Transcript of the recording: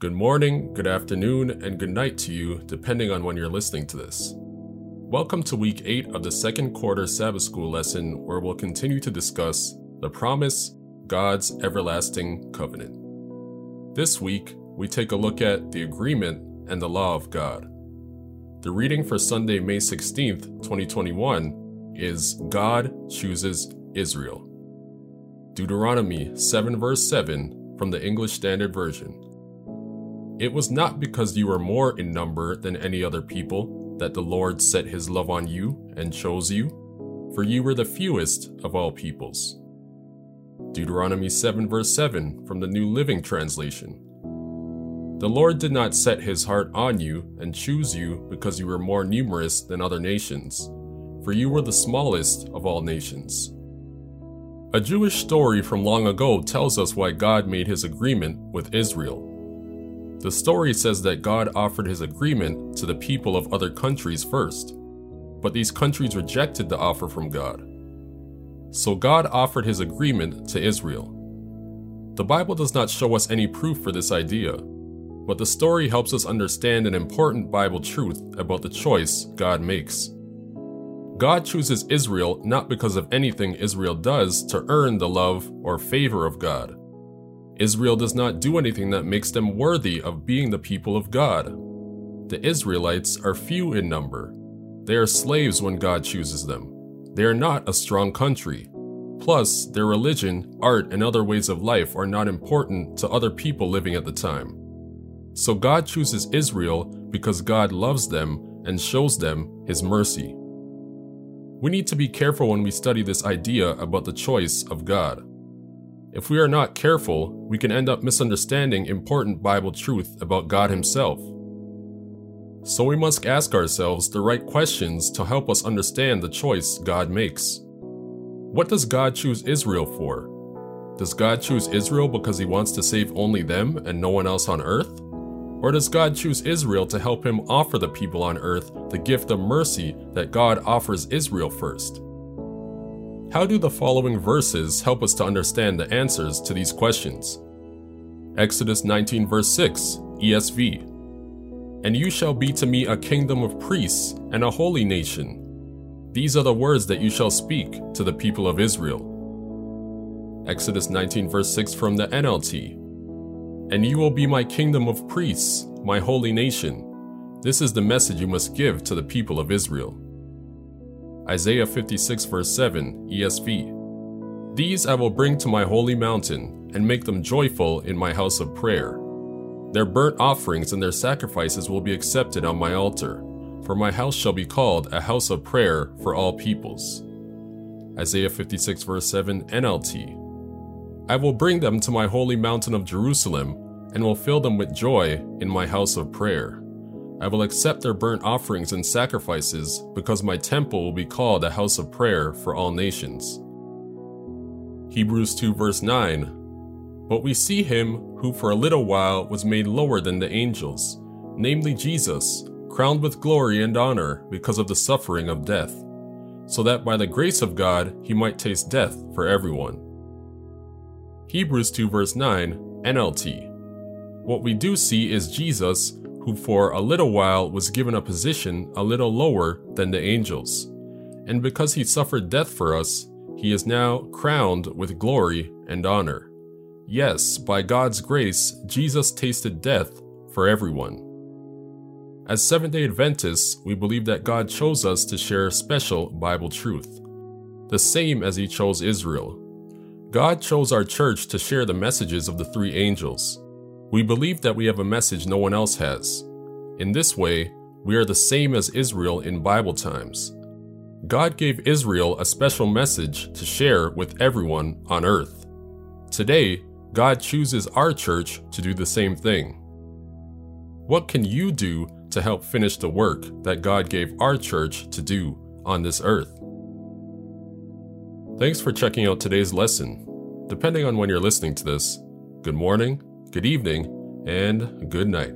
Good morning, good afternoon, and good night to you, depending on when you're listening to this. Welcome to week 8 of the second quarter Sabbath School lesson, where we'll continue to discuss the promise, God's everlasting covenant. This week, we take a look at the agreement and the law of God. The reading for Sunday, May 16th, 2021 is God chooses Israel. Deuteronomy 7, verse 7 from the English Standard Version. It was not because you were more in number than any other people that the Lord set his love on you and chose you, for you were the fewest of all peoples. Deuteronomy 7, verse 7 from the New Living Translation. The Lord did not set his heart on you and choose you because you were more numerous than other nations, for you were the smallest of all nations. A Jewish story from long ago tells us why God made his agreement with Israel. The story says that God offered his agreement to the people of other countries first, but these countries rejected the offer from God. So God offered his agreement to Israel. The Bible does not show us any proof for this idea, but the story helps us understand an important Bible truth about the choice God makes. God chooses Israel not because of anything Israel does to earn the love or favor of God. Israel does not do anything that makes them worthy of being the people of God. The Israelites are few in number. They are slaves when God chooses them. They are not a strong country. Plus, their religion, art, and other ways of life are not important to other people living at the time. So God chooses Israel because God loves them and shows them His mercy. We need to be careful when we study this idea about the choice of God. If we are not careful, we can end up misunderstanding important Bible truth about God Himself. So we must ask ourselves the right questions to help us understand the choice God makes. What does God choose Israel for? Does God choose Israel because He wants to save only them and no one else on earth? Or does God choose Israel to help Him offer the people on earth the gift of mercy that God offers Israel first? How do the following verses help us to understand the answers to these questions? Exodus 19, verse 6, ESV. And you shall be to me a kingdom of priests and a holy nation. These are the words that you shall speak to the people of Israel. Exodus 19, verse 6 from the NLT. And you will be my kingdom of priests, my holy nation. This is the message you must give to the people of Israel. Isaiah 56, verse 7, ESV. These I will bring to my holy mountain, and make them joyful in my house of prayer. Their burnt offerings and their sacrifices will be accepted on my altar, for my house shall be called a house of prayer for all peoples. Isaiah 56, verse 7, NLT. I will bring them to my holy mountain of Jerusalem, and will fill them with joy in my house of prayer. I will accept their burnt offerings and sacrifices, because my temple will be called a house of prayer for all nations. Hebrews 2 verse 9 But we see him who for a little while was made lower than the angels, namely Jesus, crowned with glory and honor because of the suffering of death, so that by the grace of God he might taste death for everyone. Hebrews 2 verse 9 NLT What we do see is Jesus who for a little while was given a position a little lower than the angels. And because he suffered death for us, he is now crowned with glory and honor. Yes, by God's grace, Jesus tasted death for everyone. As Seventh day Adventists, we believe that God chose us to share special Bible truth, the same as He chose Israel. God chose our church to share the messages of the three angels. We believe that we have a message no one else has. In this way, we are the same as Israel in Bible times. God gave Israel a special message to share with everyone on earth. Today, God chooses our church to do the same thing. What can you do to help finish the work that God gave our church to do on this earth? Thanks for checking out today's lesson. Depending on when you're listening to this, good morning, good evening, and good night.